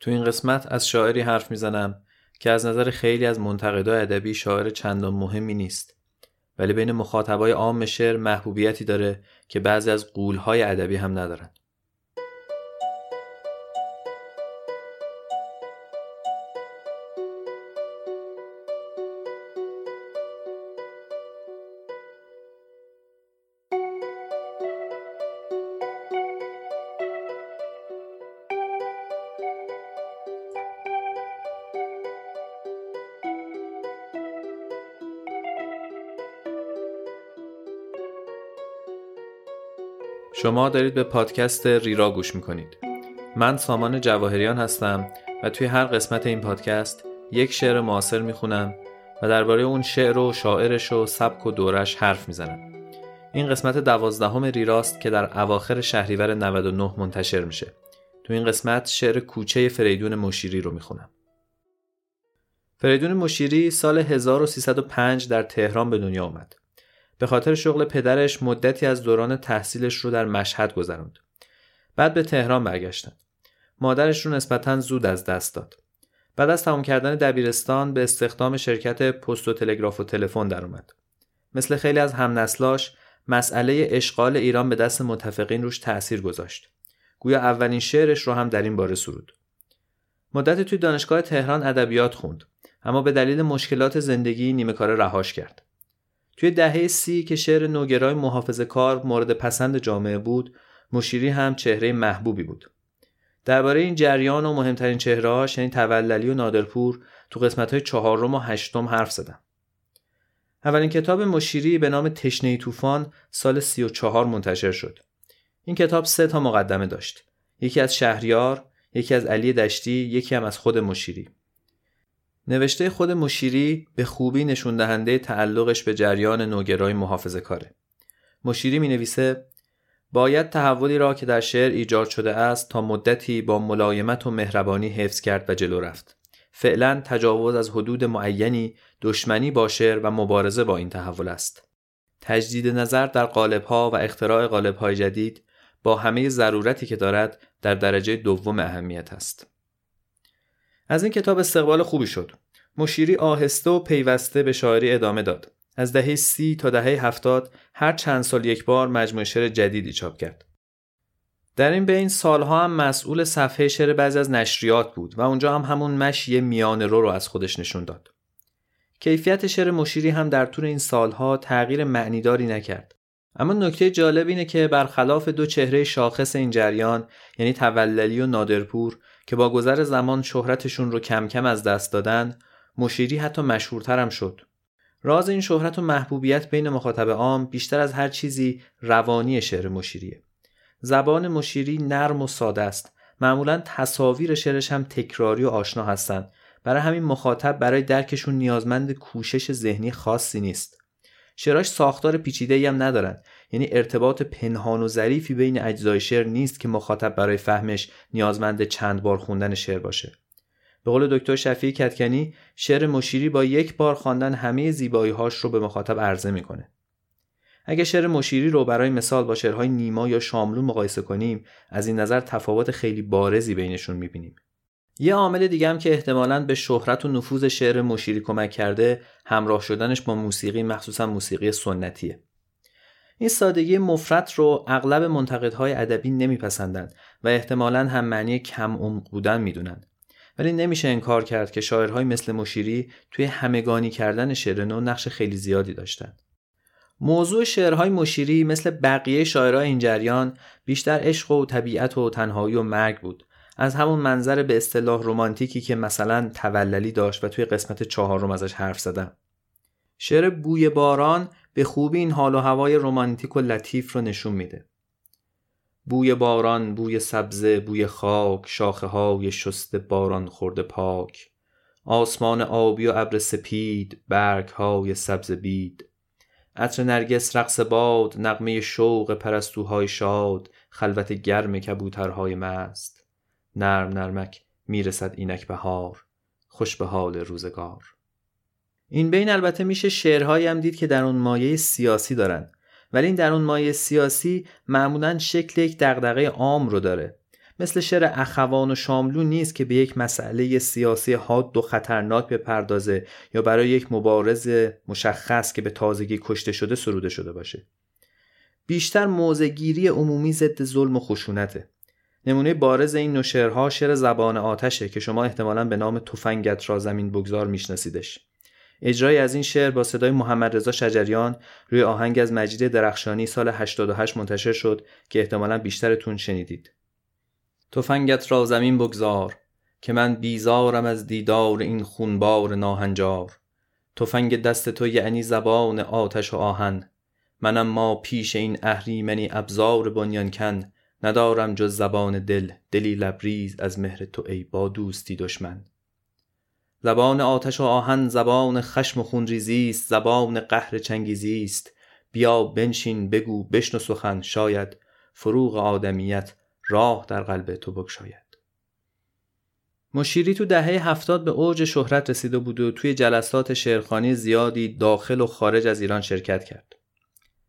تو این قسمت از شاعری حرف می‌زنم که از نظر خیلی از منتقدای ادبی شاعر چندان مهمی نیست. ولی بین مخاطبای عام شعر محبوبیتی داره که بعضی از قولهای ادبی هم ندارن. شما دارید به پادکست ریرا گوش می‌کنید. من سامان جواهریان هستم و توی هر قسمت این پادکست یک شعر معاصر می‌خونم و درباره اون شعر و شاعرش و سبک و دورش حرف می‌زنم. این قسمت دوازدهم ریراست که در اواخر شهریور 99 منتشر میشه. تو این قسمت شعر کوچه فریدون مشیری رو می‌خونم. فریدون مشیری سال 1305 در تهران به دنیا آمد به خاطر شغل پدرش مدتی از دوران تحصیلش رو در مشهد گذروند. بعد به تهران برگشتن. مادرش رو نسبتا زود از دست داد. بعد از تمام کردن دبیرستان به استخدام شرکت پست و تلگراف و تلفن در اومد. مثل خیلی از همنسلاش مسئله اشغال ایران به دست متفقین روش تأثیر گذاشت. گویا اولین شعرش رو هم در این باره سرود. مدتی توی دانشگاه تهران ادبیات خوند اما به دلیل مشکلات زندگی نیمه کار رهاش کرد. توی دهه سی که شعر نوگرای محافظه کار مورد پسند جامعه بود مشیری هم چهره محبوبی بود. درباره این جریان و مهمترین چهرهاش یعنی توللی و نادرپور تو قسمت های چهارم و هشتم حرف زدم. اولین کتاب مشیری به نام تشنه طوفان سال سی و چهار منتشر شد. این کتاب سه تا مقدمه داشت. یکی از شهریار یکی از علی دشتی یکی هم از خود مشیری. نوشته خود مشیری به خوبی نشون دهنده تعلقش به جریان نوگرای محافظه کاره. مشیری می نویسه باید تحولی را که در شعر ایجاد شده است تا مدتی با ملایمت و مهربانی حفظ کرد و جلو رفت. فعلا تجاوز از حدود معینی دشمنی با شعر و مبارزه با این تحول است. تجدید نظر در قالبها و اختراع قالبهای جدید با همه ضرورتی که دارد در درجه دوم اهمیت است. از این کتاب استقبال خوبی شد. مشیری آهسته و پیوسته به شاعری ادامه داد. از دهه سی تا دهه هفتاد هر چند سال یک بار مجموعه شعر جدیدی چاپ کرد. در این بین سالها هم مسئول صفحه شعر بعضی از نشریات بود و اونجا هم همون مشی میان رو رو از خودش نشون داد. کیفیت شعر مشیری هم در طول این سالها تغییر معنیداری نکرد. اما نکته جالب اینه که برخلاف دو چهره شاخص این جریان یعنی توللی و نادرپور که با گذر زمان شهرتشون رو کم کم از دست دادن مشیری حتی مشهورتر هم شد. راز این شهرت و محبوبیت بین مخاطب عام بیشتر از هر چیزی روانی شعر مشیریه. زبان مشیری نرم و ساده است. معمولا تصاویر شعرش هم تکراری و آشنا هستند برای همین مخاطب برای درکشون نیازمند کوشش ذهنی خاصی نیست. شعراش ساختار پیچیده هم ندارن. یعنی ارتباط پنهان و ظریفی بین اجزای شعر نیست که مخاطب برای فهمش نیازمند چند بار خوندن شعر باشه. به قول دکتر شفیع کتکنی شعر مشیری با یک بار خواندن همه زیبایی هاش رو به مخاطب عرضه می‌کنه. اگه شعر مشیری رو برای مثال با شعرهای نیما یا شاملو مقایسه کنیم از این نظر تفاوت خیلی بارزی بینشون می‌بینیم. یه عامل دیگه هم که احتمالاً به شهرت و نفوذ شعر مشیری کمک کرده همراه شدنش با موسیقی مخصوصا موسیقی سنتیه. این سادگی مفرط رو اغلب منتقدهای ادبی نمیپسندند و احتمالاً هم معنی کم عمق بودن می‌دونن ولی نمیشه انکار کرد که شاعرهای مثل مشیری توی همگانی کردن شعر نو نقش خیلی زیادی داشتند. موضوع شعرهای مشیری مثل بقیه شاعرهای این جریان بیشتر عشق و طبیعت و تنهایی و مرگ بود. از همون منظر به اصطلاح رومانتیکی که مثلا توللی داشت و توی قسمت چهارم ازش حرف زدم. شعر بوی باران به خوبی این حال و هوای رومانتیک و لطیف رو نشون میده. بوی باران بوی سبزه بوی خاک شاخه های شست باران خورده پاک. آسمان آبی و ابر سپید برگ های سبز بید. عطر نرگس رقص باد نغمه شوق پرستوهای شاد خلوت گرم کبوترهای مست. نرم نرمک می‌رسد اینک بهار. خوش به حال روزگار. این بین البته میشه شعرهایی هم دید که در اون مایه سیاسی دارن. ولی این در اون مایه سیاسی معمولا شکل یک دغدغه عام رو داره. مثل شعر اخوان و شاملو نیست که به یک مسئله سیاسی حاد و خطرناک بپردازه یا برای یک مبارز مشخص که به تازگی کشته شده سروده شده باشه. بیشتر موزگیری عمومی ضد ظلم و خشونته. نمونه بارز این نوع شعرها شعر زبان آتشه که شما احتمالا به نام تفنگت را زمین بگذار میشناسیدش. اجرای از این شعر با صدای محمد رضا شجریان روی آهنگ از مجید درخشانی سال 88 منتشر شد که احتمالا بیشترتون شنیدید. تفنگت را زمین بگذار که من بیزارم از دیدار این خونبار ناهنجار. تفنگ دست تو یعنی زبان آتش و آهن. منم ما پیش این اهریمنی ابزار بنیانکن. ندارم جز زبان دل دلی لبریز از مهر تو ای با دوستی دشمن. زبان آتش و آهن زبان خشم و خونریزی است زبان قهر چنگیزی است بیا بنشین بگو بشنو سخن شاید فروغ آدمیت راه در قلب تو بگشاید مشیری تو دهه هفتاد به اوج شهرت رسیده بود و توی جلسات شعرخانی زیادی داخل و خارج از ایران شرکت کرد.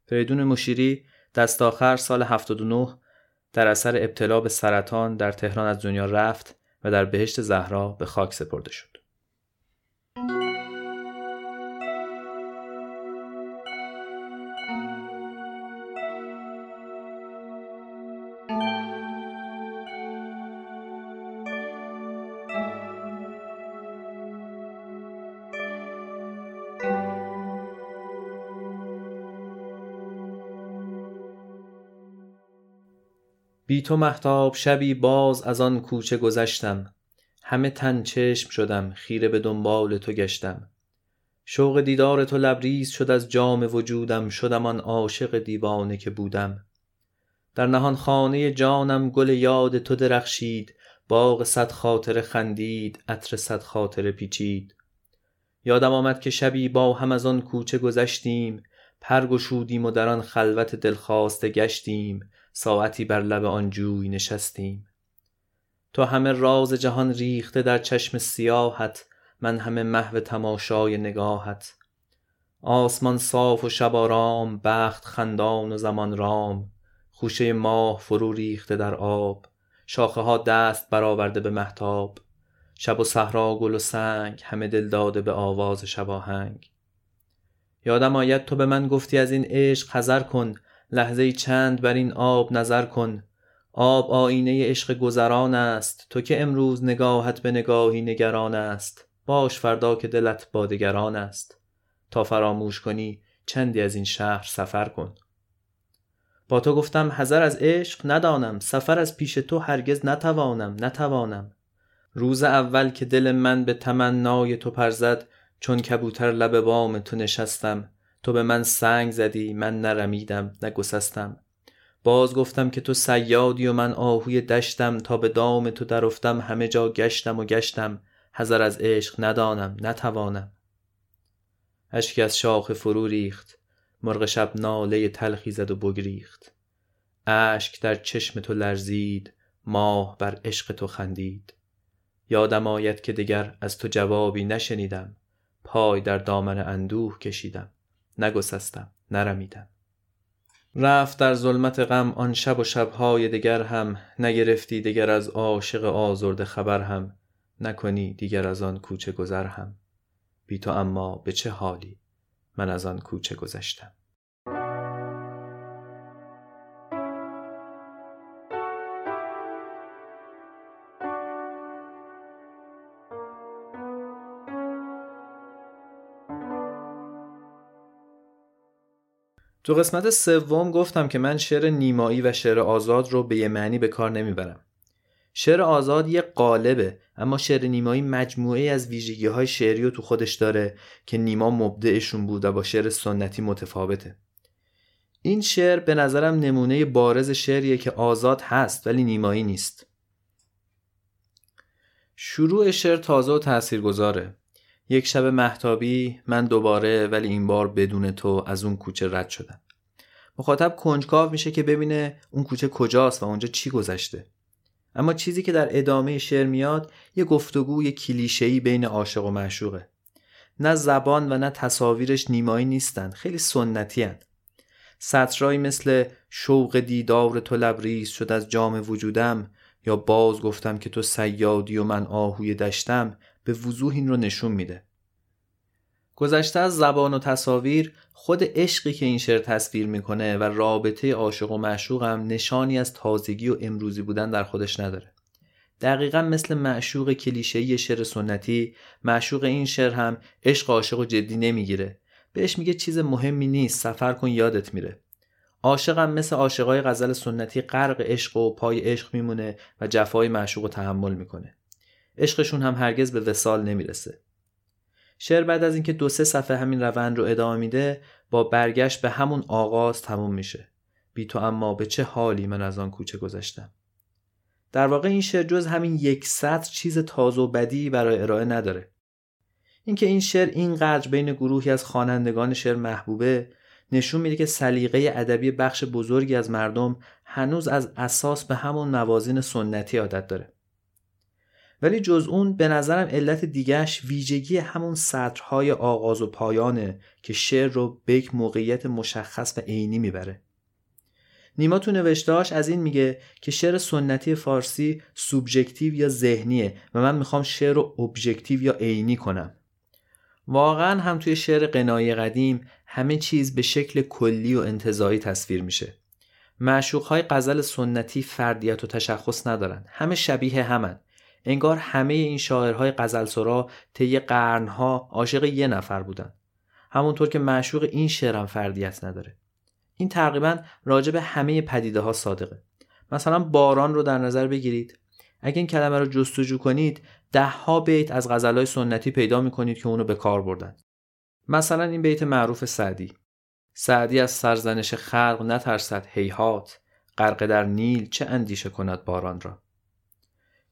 فریدون مشیری دست آخر سال 79 در اثر ابتلا به سرطان در تهران از دنیا رفت و در بهشت زهرا به خاک سپرده شد. بی تو محتاب شبی باز از آن کوچه گذشتم. همه تن چشم شدم خیره به دنبال تو گشتم. شوق دیدار تو لبریز شد از جام وجودم شدم آن عاشق دیوانه که بودم. در نهان خانه جانم گل یاد تو درخشید باغ صد خاطر خندید عطر صد خاطر پیچید. یادم آمد که شبی با هم از آن کوچه گذشتیم پر گشودیم و در آن خلوت دلخواسته گشتیم ساعتی بر لب آن جوی نشستیم. تو همه راز جهان ریخته در چشم سیاحت من همه محو تماشای نگاهت. آسمان صاف و شب آرام بخت خندان و زمان رام. خوشه ماه فرو ریخته در آب شاخه ها دست برآورده به محتاب شب و صحرا گل و سنگ همه دل داده به آواز شباهنگ یادم آید تو به من گفتی از این عشق حذر کن لحظه چند بر این آب نظر کن. آب آینه عشق گذران است. تو که امروز نگاهت به نگاهی نگران است. باش فردا که دلت بادگران است. تا فراموش کنی چندی از این شهر سفر کن. با تو گفتم حذر از عشق ندانم. سفر از پیش تو هرگز نتوانم نتوانم. روز اول که دل من به تمنای تو پرزد چون کبوتر لب بام تو نشستم. تو به من سنگ زدی من نرمیدم نگسستم. باز گفتم که تو سیادی و من آهوی دشتم تا به دام تو درافتم همه جا گشتم و گشتم. حذر از عشق ندانم نتوانم. اشکی از شاخ فرو ریخت. مرغ شب ناله تلخی زد و بگریخت. اشک در چشم تو لرزید ماه بر عشق تو خندید. یادم آید که دگر از تو جوابی نشنیدم. پای در دامن اندوه کشیدم. نگسستم نرمیدم. رفت در ظلمت غم آن شب و شبهای دگر هم نگرفتی دیگر از عاشق آزرده خبر هم نکنی دیگر از آن کوچه گذر هم. بی تو اما به چه حالی من از آن کوچه گذشتم؟ تو قسمت سوم گفتم که من شعر نیمایی و شعر آزاد رو به یه معنی به کار نمی‌برم. شعر آزاد یه قالبه اما شعر نیمایی مجموعه از ویژگی های شعری رو تو خودش داره که نیما مبدعشون بود و با شعر سنتی متفاوته. این شعر به نظرم نمونه بارز شعریه که آزاد هست ولی نیمایی نیست. شروع شعر تازه و تاثیرگذاره. یک شب محتابی من دوباره ولی این بار بدون تو از اون کوچه رد شدم. مخاطب کنجکاو میشه که ببینه اون کوچه کجاست و اونجا چی گذشته. اما چیزی که در ادامه شعر میاد یه گفتگوی کلیشه‌ای بین عاشق و معشوقه. نه زبان و نه تصاویرش نیمایی نیستن خیلی سنتی هن. سطرهایی مثل شوق دیدار تو لبریز شد از جام وجودم یا باز گفتم که تو سیادی و من آهوی دشتم به وضوح این رو نشون میده. گذشته از زبان و تصاویر خود عشقی که این شعر تصویر می‌کنه و رابطه عاشق و معشوق هم نشانی از تازگی و امروزی بودن در خودش نداره. دقیقا مثل معشوق کلیشه‌ای شعر سنتی معشوق این شعر هم عشق عاشق و جدی نمی‌گیره. بهش میگه چیز مهمی نیست سفر کن یادت میره. عاشقم مثل عاشقای غزل سنتی غرق عشق و پای عشق میمونه و جفای معشوق رو تحمل می‌کنه. عشقشون هم هرگز به وسال نمی‌رسه. شعر بعد از اینکه دو سه صفحه همین روند رو ادامه میده با برگشت به همون آغاز تموم میشه. بی تو اما به چه حالی من از آن کوچه گذشتم؟ در واقع این شعر جز همین یک سطر چیز تازه و بدی برای ارائه نداره. اینکه این شعر اینقدر بین گروهی از خوانندگان شعر محبوبه نشون میده که سلیقه ادبی بخش بزرگی از مردم هنوز از اساس به همون موازین سنتی عادت داره. ولی جز اون به نظرم علت دیگهش ویژگی همون سطرهای آغاز و پایانه که شعر رو به یک موقعیت مشخص و عینی می‌بره. نیما تو نوشتهاش از این میگه که شعر سنتی فارسی سوبژکتیو یا ذهنیه و من می‌خوام شعر رو ابژکتیو یا عینی کنم. واقعا هم توی شعر قنایی قدیم همه چیز به شکل کلی و انتظایی تصویر میشه. معشوق های غزل سنتی فردیت و تشخص ندارن. همه شبیه همن. انگار همه این شاعرهای غزل سرا طی قرنها عاشق یه نفر بودن. همونطور که معشوق این شعرم فردیت نداره. این تقریبا راجع به همه پدیده ها صادقه. مثلا باران رو در نظر بگیرید. اگه این کلمه رو جستجو کنید ده ها بیت از غزلهای سنتی پیدا می‌کنید که اونو به کار بردن. مثلا این بیت معروف سعدی. سعدی از سرزنش خلق نترسد هیهات. غرق در نیل چه اندیشه کند باران را؟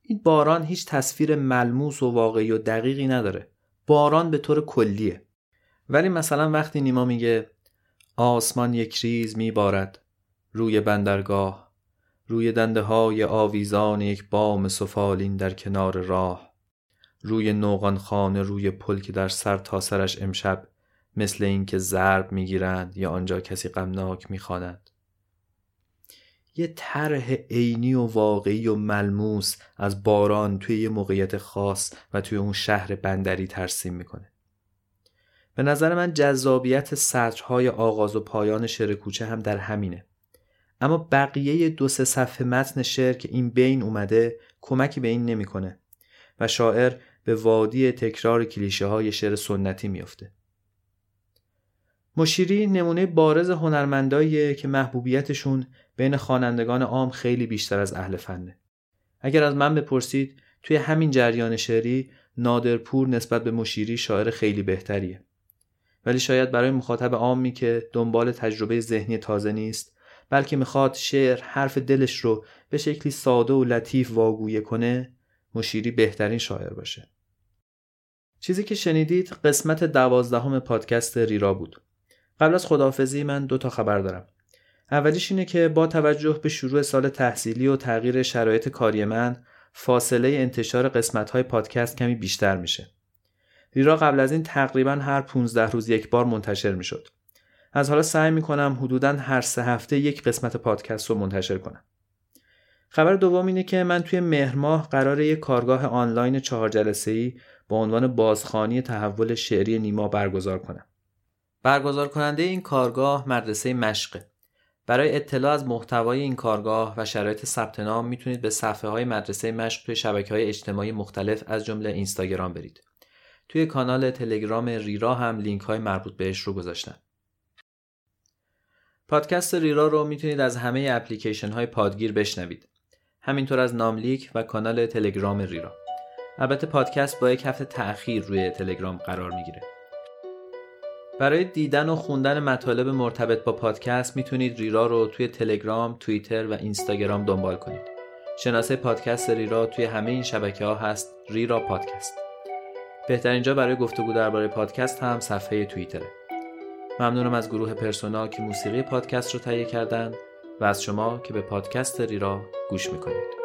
این باران هیچ تصویر ملموس و واقعی و دقیقی نداره. باران به طور کلیه. ولی مثلا وقتی نیما میگه آسمان یک ریز میبارد. روی بندرگاه روی دنده های آویزان یک بام سفالین در کنار راه. روی نوغان خانه روی پل که در سر تا سرش امشب مثل اینکه ضرب می‌گیرند یا آنجا کسی غمناک می‌خواند. یه طرح عینی و واقعی و ملموس از باران توی یه موقعیت خاص و توی اون شهر بندری ترسیم می‌کنه. به نظر من جذابیت سطرهای آغاز و پایان شعر کوچه هم در همینه. اما بقیه دو سه صفحه متن شعر که این بین اومده کمکی به این نمی‌کنه و شاعر به وادی تکرار کلیشه های شعر سنتی میافته. مشیری نمونه بارز هنرمنداییه که محبوبیتشون بین خوانندگان عام خیلی بیشتر از اهل فنه. اگر از من بپرسید توی همین جریان شعری نادرپور نسبت به مشیری شاعر خیلی بهتریه. ولی شاید برای مخاطب عامی که دنبال تجربه ذهنی تازه نیست بلکه می‌خواد شعر حرف دلش رو به شکلی ساده و لطیف واگویه کنه مشیری بهترین شاعر باشه. چیزی که شنیدید قسمت دوازدهم پادکست ریرا بود. قبل از خداحافظی من دو تا خبر دارم. اولیش اینه که با توجه به شروع سال تحصیلی و تغییر شرایط کاری من فاصله انتشار قسمت های پادکست کمی بیشتر میشه. ریرا قبل از این تقریبا هر 15 روز یک بار منتشر می‌شد. از حالا سعی می‌کنم حدودا هر سه هفته یک قسمت پادکست رو منتشر کنم. خبر دوم اینه که من توی مهر ماه قرار یک کارگاه آنلاین چهار جلسه ای با عنوان بازخانی تحول شعری نیما برگزار کنم. برگزار کننده این کارگاه مدرسه مشقه. برای اطلاع از محتوای این کارگاه و شرایط ثبت نام می‌تونید به صفحه های مدرسه مشق توی شبکه های اجتماعی مختلف از جمله اینستاگرام برید. توی کانال تلگرام ریرا هم لینک های مربوط بهش رو گذاشتم. پادکست ریرا رو می‌تونید از همه اپلیکیشن های پادگیر بشنوید. همینطور از ناملیک و کانال تلگرام ریرا. البته پادکست با یک هفته تأخیر روی تلگرام قرار می‌گیره. برای دیدن و خوندن مطالب مرتبط با پادکست می‌تونید ریرا رو توی تلگرام، توییتر و اینستاگرام دنبال کنید. شناسه پادکست ریرا توی همه این شبکه ها هست ریرا پادکست. بهترین جا برای گفتگو درباره پادکست هم صفحه توییتره. ممنونم از گروه پرسونا که موسیقی پادکست رو تهیه کردن و از شما که به پادکست ریرا گوش می‌کنید.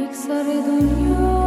یک سر دنیا